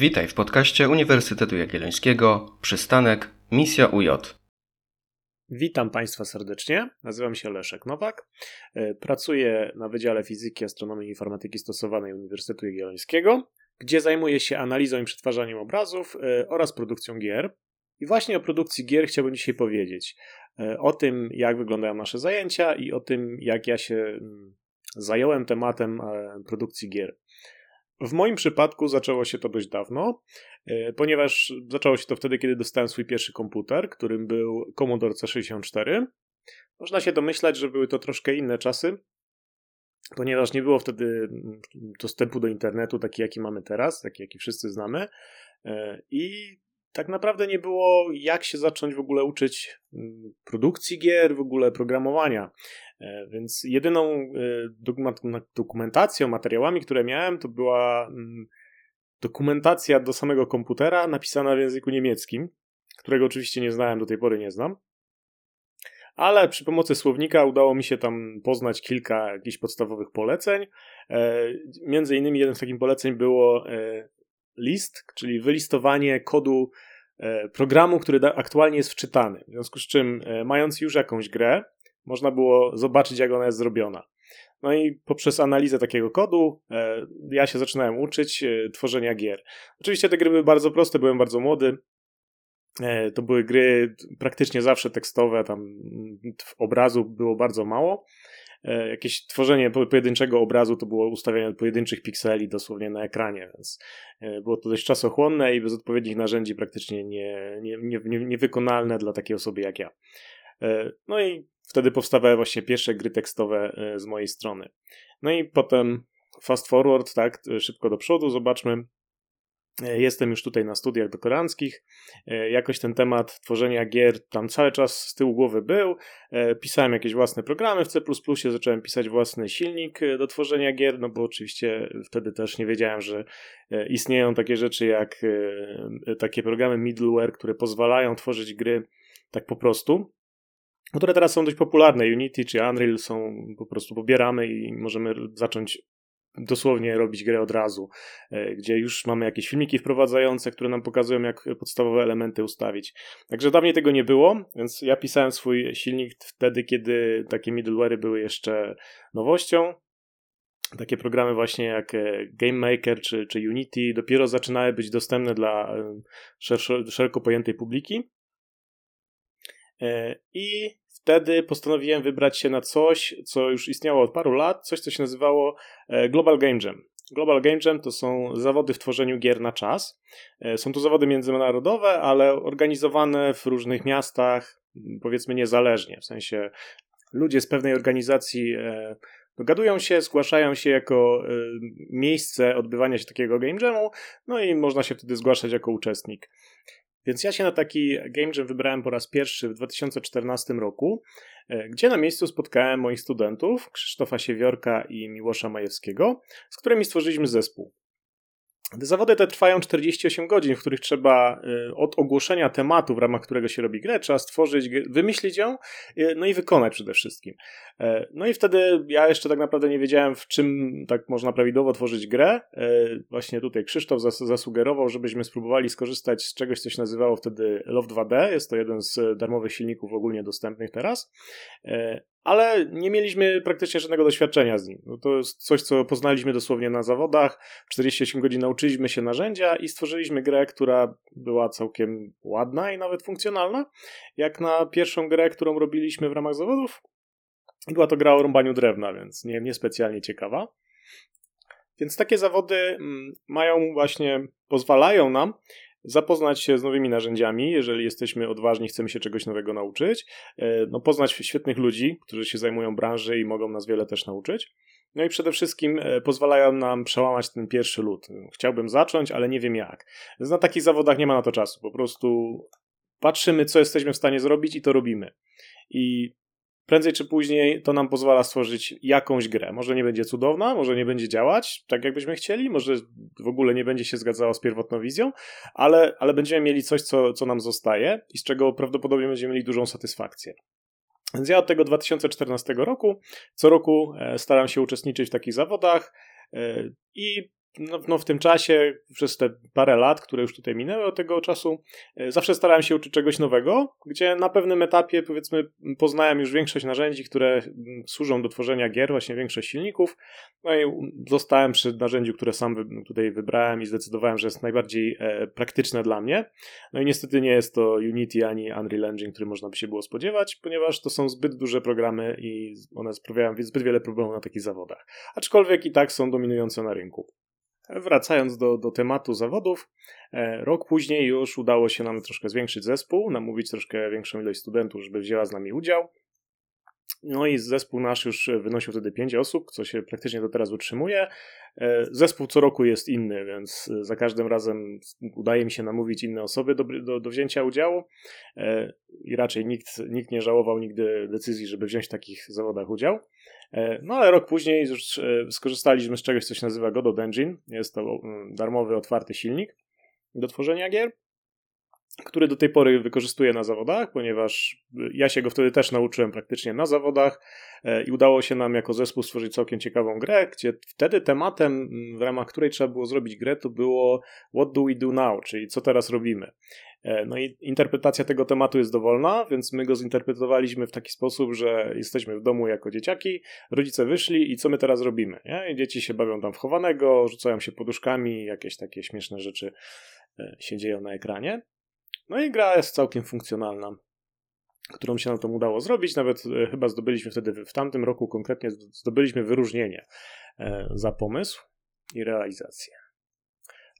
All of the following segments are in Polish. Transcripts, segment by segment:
Witaj w podcaście Uniwersytetu Jagiellońskiego, przystanek Misja UJ. Witam Państwa serdecznie. Nazywam się Leszek Nowak. E, pracuję na Wydziale Fizyki, Astronomii i Informatyki Stosowanej Uniwersytetu Jagiellońskiego, gdzie zajmuję się analizą i przetwarzaniem obrazów e, oraz produkcją gier. I właśnie o produkcji gier chciałbym dzisiaj powiedzieć. E, o tym, jak wyglądają nasze zajęcia i o tym, jak ja się mm, zająłem tematem produkcji gier. W moim przypadku zaczęło się to dość dawno, e, ponieważ zaczęło się to wtedy, kiedy dostałem swój pierwszy komputer, którym był Commodore C64. Można się domyślać, że były to troszkę inne czasy, ponieważ nie było wtedy mm, dostępu do internetu taki, jaki mamy teraz, taki, jaki wszyscy znamy. E, I tak naprawdę nie było jak się zacząć w ogóle uczyć mm, produkcji gier, w ogóle programowania. E, więc jedyną e, dokumentacją, materiałami, które miałem, to była mm, dokumentacja do samego komputera napisana w języku niemieckim, którego oczywiście nie znałem, do tej pory nie znam. Ale przy pomocy słownika udało mi się tam poznać kilka jakichś podstawowych poleceń. E, między innymi jednym z takich poleceń było list, czyli wylistowanie kodu programu, który aktualnie jest wczytany. W związku z czym, mając już jakąś grę, można było zobaczyć, jak ona jest zrobiona. No i poprzez analizę takiego kodu e, ja się zaczynałem uczyć e, tworzenia gier. Oczywiście te gry były bardzo proste, byłem bardzo młody. E, to były gry praktycznie zawsze tekstowe, tam obrazu było bardzo mało. Jakieś tworzenie pojedynczego obrazu to było ustawianie pojedynczych pikseli dosłownie na ekranie, więc było to dość czasochłonne i bez odpowiednich narzędzi praktycznie nie, nie, nie, niewykonalne dla takiej osoby jak ja. No i Wtedy powstawały właśnie pierwsze gry tekstowe e, z mojej strony. No i potem fast forward, tak, szybko do przodu, zobaczmy. E, jestem już tutaj na studiach doktoranckich. E, jakoś ten temat tworzenia gier tam cały czas z tyłu głowy był. Pisałem jakieś własne programy w C, zacząłem pisać własny silnik do tworzenia gier, no bo oczywiście wtedy też nie wiedziałem, że istnieją takie rzeczy jak takie programy middleware, które pozwalają tworzyć gry tak po prostu które teraz są dość popularne. Unity czy Unreal są po prostu pobieramy i możemy zacząć dosłownie robić grę od razu, e, gdzie już mamy jakieś filmiki wprowadzające, które nam pokazują, jak podstawowe elementy ustawić. Także dawniej tego nie było, więc ja pisałem swój silnik wtedy, kiedy takie middleware'y były jeszcze nowością. Takie programy właśnie jak e, Game Maker czy, czy Unity dopiero zaczynały być dostępne dla e, szeroko, szeroko pojętej publiki. I wtedy postanowiłem wybrać się na coś, co już istniało od paru lat, coś, co się nazywało e, Global Game Jam. Global Game Jam to są zawody w tworzeniu gier na czas. E, są to zawody międzynarodowe, ale organizowane w różnych miastach, powiedzmy niezależnie. W sensie ludzie z pewnej organizacji e, dogadują się, zgłaszają się jako miejsce odbywania się takiego game jamu, no i można się wtedy zgłaszać jako uczestnik. Więc ja się na taki game jam wybrałem po raz pierwszy w 2014 roku, e, gdzie na miejscu spotkałem moich studentów, Krzysztofa Siewiorka i Miłosza Majewskiego, z którymi stworzyliśmy zespół. Zawody te trwają 48 godzin, w których trzeba y, od ogłoszenia tematu, w ramach którego się robi grę, trzeba stworzyć, wymyślić ją, y, no i wykonać przede wszystkim. E, no i wtedy ja jeszcze tak naprawdę nie wiedziałem, w czym tak można prawidłowo tworzyć grę. E, właśnie tutaj Krzysztof zasugerował, żebyśmy spróbowali skorzystać z czegoś, co się nazywało wtedy Love 2D. Jest to jeden z darmowych silników ogólnie dostępnych teraz. Ale nie mieliśmy praktycznie żadnego doświadczenia z nim. No to jest coś, co poznaliśmy dosłownie na zawodach. 48 godzin nauczyliśmy się narzędzia i stworzyliśmy grę, która była całkiem ładna i nawet funkcjonalna. Jak na pierwszą grę, którą robiliśmy w ramach zawodów. Była to gra o rąbaniu drewna, więc nie, niespecjalnie ciekawa. Więc takie zawody mm, mają właśnie, pozwalają nam zapoznać się z nowymi narzędziami, jeżeli jesteśmy odważni, chcemy się czegoś nowego nauczyć, e, no poznać świetnych ludzi, którzy się zajmują branży i mogą nas wiele też nauczyć. No i przede wszystkim e, pozwalają nam przełamać ten pierwszy lód. Chciałbym zacząć, ale nie wiem jak. Na takich zawodach nie ma na to czasu. Po prostu patrzymy, co jesteśmy w stanie zrobić i to robimy. I prędzej czy później to nam pozwala stworzyć jakąś grę. Może nie będzie cudowna, może nie będzie działać tak, jakbyśmy chcieli, może w ogóle nie będzie się zgadzała z pierwotną wizją, ale, ale będziemy mieli coś, co, co nam zostaje i z czego prawdopodobnie będziemy mieli dużą satysfakcję. Więc ja od tego 2014 roku co roku e, staram się uczestniczyć w takich zawodach e, i no, no, w tym czasie, przez te parę lat, które już tutaj minęły od tego czasu, e, zawsze starałem się uczyć czegoś nowego, gdzie na pewnym etapie, powiedzmy, poznałem już większość narzędzi, które mm, służą do tworzenia gier, właśnie większość silników. No i zostałem przy narzędziu, które sam tutaj wybrałem i zdecydowałem, że jest najbardziej e, praktyczne dla mnie. No i niestety nie jest to Unity ani Unreal Engine, który można by się było spodziewać, ponieważ to są zbyt duże programy i one sprawiają zbyt wiele problemów na takich zawodach. Aczkolwiek i tak są dominujące na rynku. Wracając do, do tematu zawodów, e, rok później już udało się nam troszkę zwiększyć zespół, namówić troszkę większą ilość studentów, żeby wzięła z nami udział. No i zespół nasz już wynosił wtedy 5 osób, co się praktycznie do teraz utrzymuje. E, zespół co roku jest inny, więc za każdym razem udaje mi się namówić inne osoby do, do, do wzięcia udziału e, i raczej nikt, nikt nie żałował nigdy decyzji, żeby wziąć w takich zawodach udział. E, no ale rok później już skorzystaliśmy z czegoś, co się nazywa Godot Engine. Jest to darmowy, otwarty silnik do tworzenia gier który do tej pory wykorzystuję na zawodach, ponieważ ja się go wtedy też nauczyłem praktycznie na zawodach e, i udało się nam jako zespół stworzyć całkiem ciekawą grę, gdzie wtedy tematem, mm, w ramach której trzeba było zrobić grę, to było What do we do now, czyli co teraz robimy. E, no i interpretacja tego tematu jest dowolna, więc my go zinterpretowaliśmy w taki sposób, że jesteśmy w domu jako dzieciaki, rodzice wyszli i co my teraz robimy? Nie? I dzieci się bawią tam w chowanego, rzucają się poduszkami, jakieś takie śmieszne rzeczy e, się dzieją na ekranie. No i gra jest całkiem funkcjonalna, którą się nam to udało zrobić. Nawet e, chyba zdobyliśmy wtedy, w tamtym roku konkretnie zdobyliśmy wyróżnienie e, za pomysł i realizację.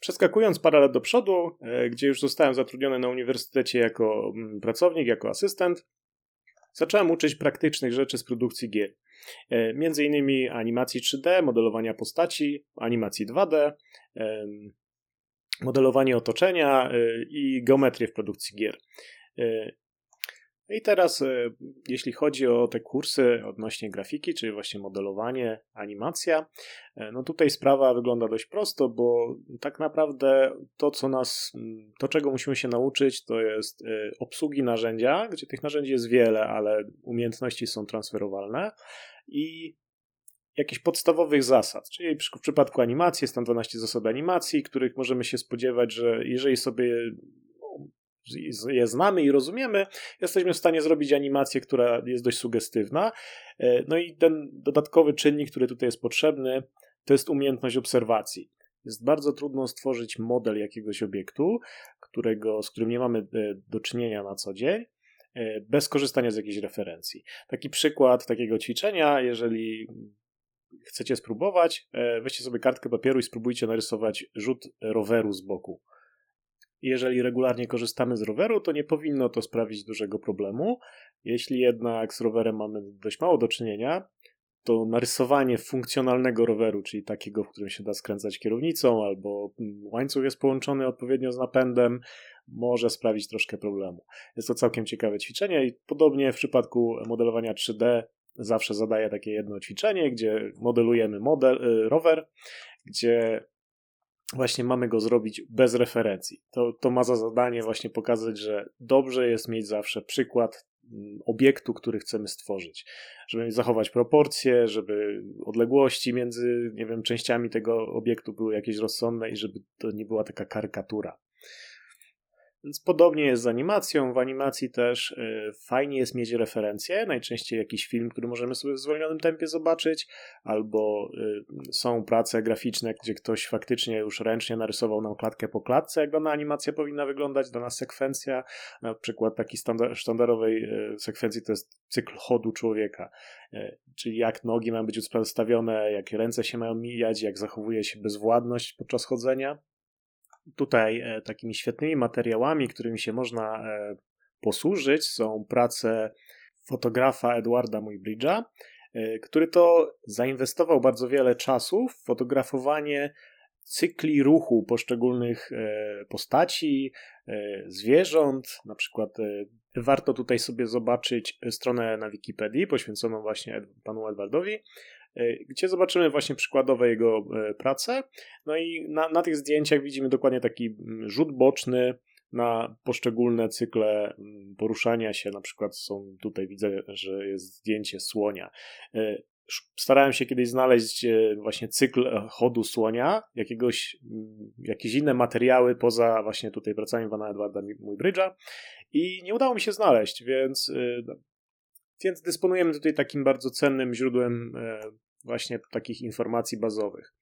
Przeskakując parę lat do przodu, e, gdzie już zostałem zatrudniony na uniwersytecie jako mm, pracownik, jako asystent, zacząłem uczyć praktycznych rzeczy z produkcji gier. Między innymi animacji 3D, modelowania postaci, animacji 2D, modelowanie otoczenia y, i geometrię w produkcji gier. Y, I teraz, y, jeśli chodzi o te kursy odnośnie grafiki, czyli właśnie modelowanie, animacja, no tutaj sprawa wygląda dość prosto, bo tak naprawdę to, co nas, to czego musimy się nauczyć, to jest obsługi narzędzia, gdzie tych narzędzi jest wiele, ale umiejętności są transferowalne i jakichś podstawowych zasad. Czyli w przypadku animacji jest tam 12 zasad animacji, których możemy się spodziewać, że jeżeli sobie no, je znamy i rozumiemy, jesteśmy w stanie zrobić animację, która jest dość sugestywna. E, no i ten dodatkowy czynnik, który tutaj jest potrzebny, to jest umiejętność obserwacji. Jest bardzo trudno stworzyć model jakiegoś obiektu, którego, z którym nie mamy e, do czynienia na co dzień, e, bez korzystania z jakiejś referencji. Taki przykład takiego ćwiczenia, jeżeli chcecie spróbować, e, weźcie sobie kartkę papieru i spróbujcie narysować rzut roweru z boku. Jeżeli regularnie korzystamy z roweru, to nie powinno to sprawić dużego problemu. Jeśli jednak z rowerem mamy dość mało do czynienia, to narysowanie funkcjonalnego roweru, czyli takiego, w którym się da skręcać kierownicą, albo mm, łańcuch jest połączony odpowiednio z napędem, może sprawić troszkę problemu. Jest to całkiem ciekawe ćwiczenie i podobnie w przypadku modelowania 3D zawsze zadaję takie jedno ćwiczenie, gdzie modelujemy model, y, rower, gdzie właśnie mamy go zrobić bez referencji. To, to ma za zadanie właśnie pokazać, że dobrze jest mieć zawsze przykład mm, obiektu, który chcemy stworzyć, żeby zachować proporcje, żeby odległości między, nie wiem, częściami tego obiektu były jakieś rozsądne i żeby to nie była taka karykatura. Więc podobnie jest z animacją. W animacji też y, fajnie jest mieć referencje, najczęściej jakiś film, który możemy sobie w zwolnionym tempie zobaczyć, albo y, są prace graficzne, gdzie ktoś faktycznie już ręcznie narysował nam klatkę po klatce, jak dana animacja powinna wyglądać, dana sekwencja. Na przykład taki sztandarowej y, sekwencji to jest cykl chodu człowieka, czyli jak nogi mają być ustawione, jak ręce się mają mijać, jak zachowuje się bezwładność podczas chodzenia tutaj e, takimi świetnymi materiałami, którymi się można e, posłużyć, są prace fotografa Edwarda Muybridge'a, e, który to zainwestował bardzo wiele czasu w fotografowanie cykli ruchu poszczególnych postaci, zwierząt. Na przykład warto tutaj sobie zobaczyć stronę na Wikipedii poświęconą właśnie panu Edwardowi, gdzie zobaczymy właśnie przykładowe jego e, prace. No i na, na tych zdjęciach widzimy dokładnie taki mm, rzut boczny na poszczególne cykle mm, poruszania się. Na przykład są tutaj widzę, że jest zdjęcie słonia. E, starałem się kiedyś znaleźć e, właśnie cykl e, chodu słonia, jakiegoś, mm, jakieś inne materiały poza właśnie tutaj pracami Pana Edwarda Muybridge'a i nie udało mi się znaleźć, więc, więc dysponujemy tutaj takim bardzo cennym źródłem właśnie takich informacji bazowych.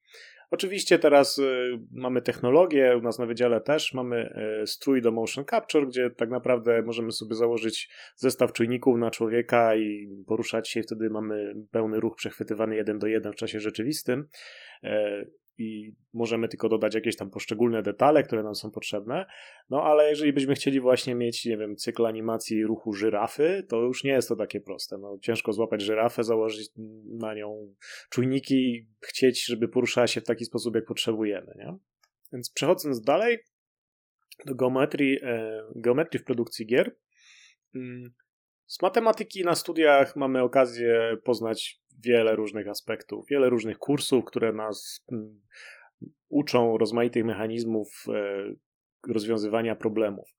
Oczywiście teraz y, mamy technologię, u nas na wydziale też mamy y, strój do motion capture, gdzie tak naprawdę możemy sobie założyć zestaw czujników na człowieka i poruszać się, wtedy mamy pełny ruch przechwytywany jeden do jeden w czasie rzeczywistym. I możemy tylko dodać jakieś tam poszczególne detale, które nam są potrzebne. No ale jeżeli byśmy chcieli właśnie mieć, nie wiem, cykl animacji ruchu żyrafy, to już nie jest to takie proste. No, ciężko złapać żyrafę, założyć na nią czujniki, chcieć, żeby poruszała się w taki sposób, jak potrzebujemy. Nie? Więc przechodząc dalej do geometrii, e, geometrii w produkcji gier. Mm, z matematyki na studiach mamy okazję poznać wiele różnych aspektów, wiele różnych kursów, które nas mm, uczą rozmaitych mechanizmów e, rozwiązywania problemów.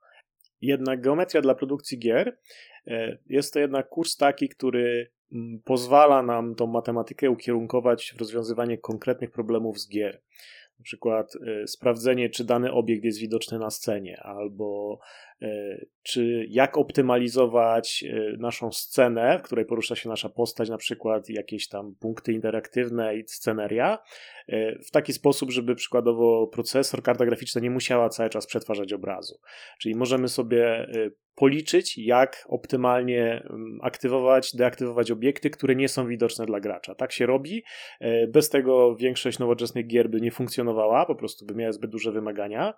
Jednak geometria dla produkcji gier e, jest to jednak kurs taki, który mm, pozwala nam tą matematykę ukierunkować w rozwiązywanie konkretnych problemów z gier. Na przykład e, sprawdzenie, czy dany obiekt jest widoczny na scenie, albo czy jak optymalizować e, naszą scenę, w której porusza się nasza postać, na przykład jakieś tam punkty interaktywne i sceneria, e, w taki sposób, żeby przykładowo procesor, karta graficzna nie musiała cały czas przetwarzać obrazu. Czyli możemy sobie policzyć, jak optymalnie mm, aktywować, deaktywować obiekty, które nie są widoczne dla gracza. Tak się robi. Bez tego większość nowoczesnych gier by nie funkcjonowała, po prostu by miała zbyt duże wymagania.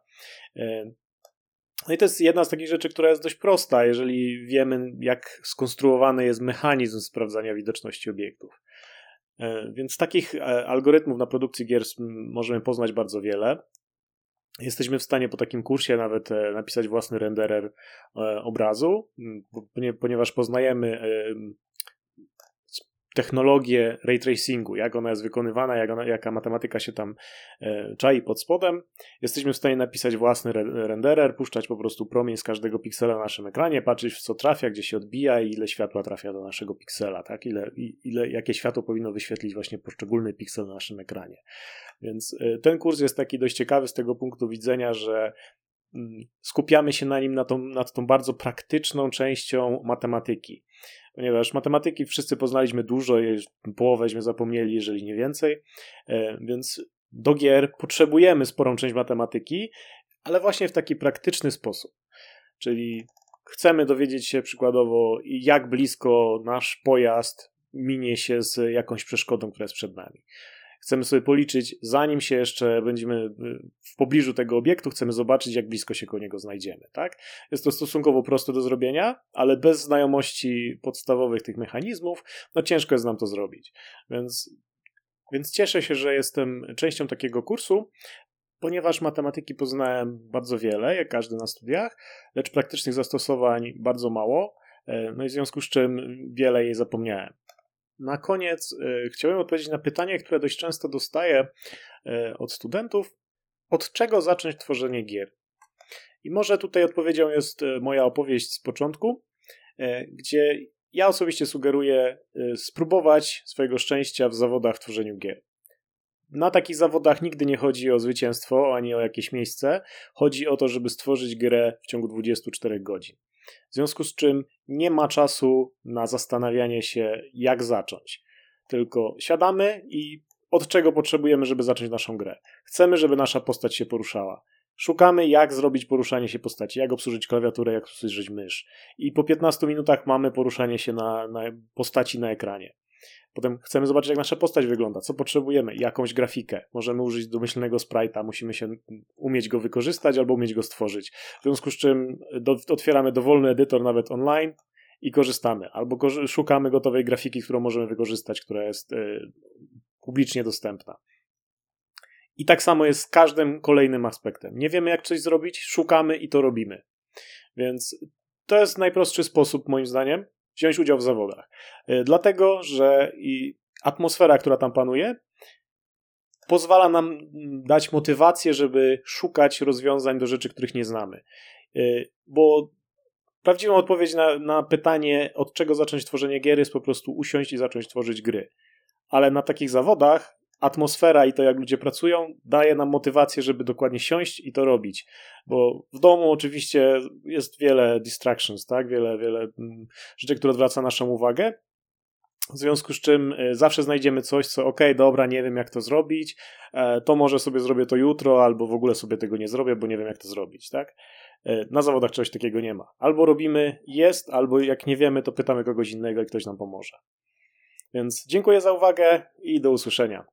No i to jest jedna z takich rzeczy, która jest dość prosta, jeżeli wiemy, jak skonstruowany jest mechanizm sprawdzania widoczności obiektów. E, więc takich e, algorytmów na produkcji gier możemy poznać bardzo wiele. Jesteśmy w stanie po takim kursie nawet e, napisać własny renderer obrazu, ponieważ poznajemy technologię ray tracingu, jak ona jest wykonywana, jak ona, jaka matematyka się tam e, czai pod spodem. Jesteśmy w stanie napisać własny re renderer, puszczać po prostu promień z każdego piksela na naszym ekranie, patrzeć w co trafia, gdzie się odbija i ile światła trafia do naszego piksela, tak? Ile, ile, jakie światło powinno wyświetlić właśnie poszczególny piksel na naszym ekranie. Więc e, ten kurs jest taki dość ciekawy z tego punktu widzenia, że skupiamy się na nim, na tą, nad tą bardzo praktyczną częścią matematyki. Ponieważ matematyki wszyscy poznaliśmy dużo, połowęśmy zapomnieli, jeżeli nie więcej, e, więc do gier potrzebujemy sporą część matematyki, ale właśnie w taki praktyczny sposób. Czyli chcemy dowiedzieć się przykładowo, jak blisko nasz pojazd minie się z jakąś przeszkodą, która jest przed nami chcemy sobie policzyć, zanim się jeszcze będziemy y, w pobliżu tego obiektu, chcemy zobaczyć, jak blisko się koło niego znajdziemy. Tak? Jest to stosunkowo proste do zrobienia, ale bez znajomości podstawowych tych mechanizmów, no ciężko jest nam to zrobić. Więc, więc cieszę się, że jestem częścią takiego kursu, ponieważ matematyki poznałem bardzo wiele, jak każdy na studiach, lecz praktycznych zastosowań bardzo mało, e, no i w związku z czym wiele jej zapomniałem. Na koniec y, chciałem odpowiedzieć na pytanie, które dość często dostaję y, od studentów. Od czego zacząć tworzenie gier? I może tutaj odpowiedzią jest y, moja opowieść z początku, gdzie ja osobiście sugeruję spróbować swojego szczęścia w zawodach w tworzeniu gier. Na takich zawodach nigdy nie chodzi o zwycięstwo ani o jakieś miejsce. Chodzi o to, żeby stworzyć grę w ciągu 24 godzin. W związku z czym nie ma czasu na zastanawianie się, jak zacząć. Tylko siadamy i od czego potrzebujemy, żeby zacząć naszą grę. Chcemy, żeby nasza postać się poruszała. Szukamy, jak zrobić poruszanie się postaci, jak obsłużyć klawiaturę, jak obsłużyć mysz. I po 15 minutach mamy poruszanie się na, na postaci na ekranie. Potem chcemy zobaczyć, jak nasza postać wygląda, co potrzebujemy, jakąś grafikę. Możemy użyć domyślnego sprite'a, musimy się umieć go wykorzystać albo umieć go stworzyć. W związku z czym do, otwieramy dowolny edytor, nawet online, i korzystamy. Albo szukamy gotowej grafiki, którą możemy wykorzystać, która jest y, publicznie dostępna. I tak samo jest z każdym kolejnym aspektem. Nie wiemy, jak coś zrobić, szukamy i to robimy. Więc to jest najprostszy sposób, moim zdaniem, wziąć udział w zawodach. E, dlatego, że atmosfera, która tam panuje, pozwala nam dać motywację, żeby szukać rozwiązań do rzeczy, których nie znamy. E, bo prawdziwą odpowiedź na, na pytanie, od czego zacząć tworzenie gier, jest po prostu usiąść i zacząć tworzyć gry. ale na takich zawodach atmosfera i to, jak ludzie pracują, daje nam motywację, żeby dokładnie siąść i to robić. Bo w domu oczywiście jest wiele distractions, tak? Wiele, wiele mm, rzeczy, które odwraca naszą uwagę. W związku z czym y, zawsze znajdziemy coś, co ok, dobra, nie wiem jak to zrobić, e, to może sobie zrobię to jutro, albo w ogóle sobie tego nie zrobię, bo nie wiem jak to zrobić, tak? E, na zawodach czegoś takiego nie ma. Albo robimy jest, albo jak nie wiemy, to pytamy kogoś innego i ktoś nam pomoże. Więc dziękuję za uwagę i do usłyszenia.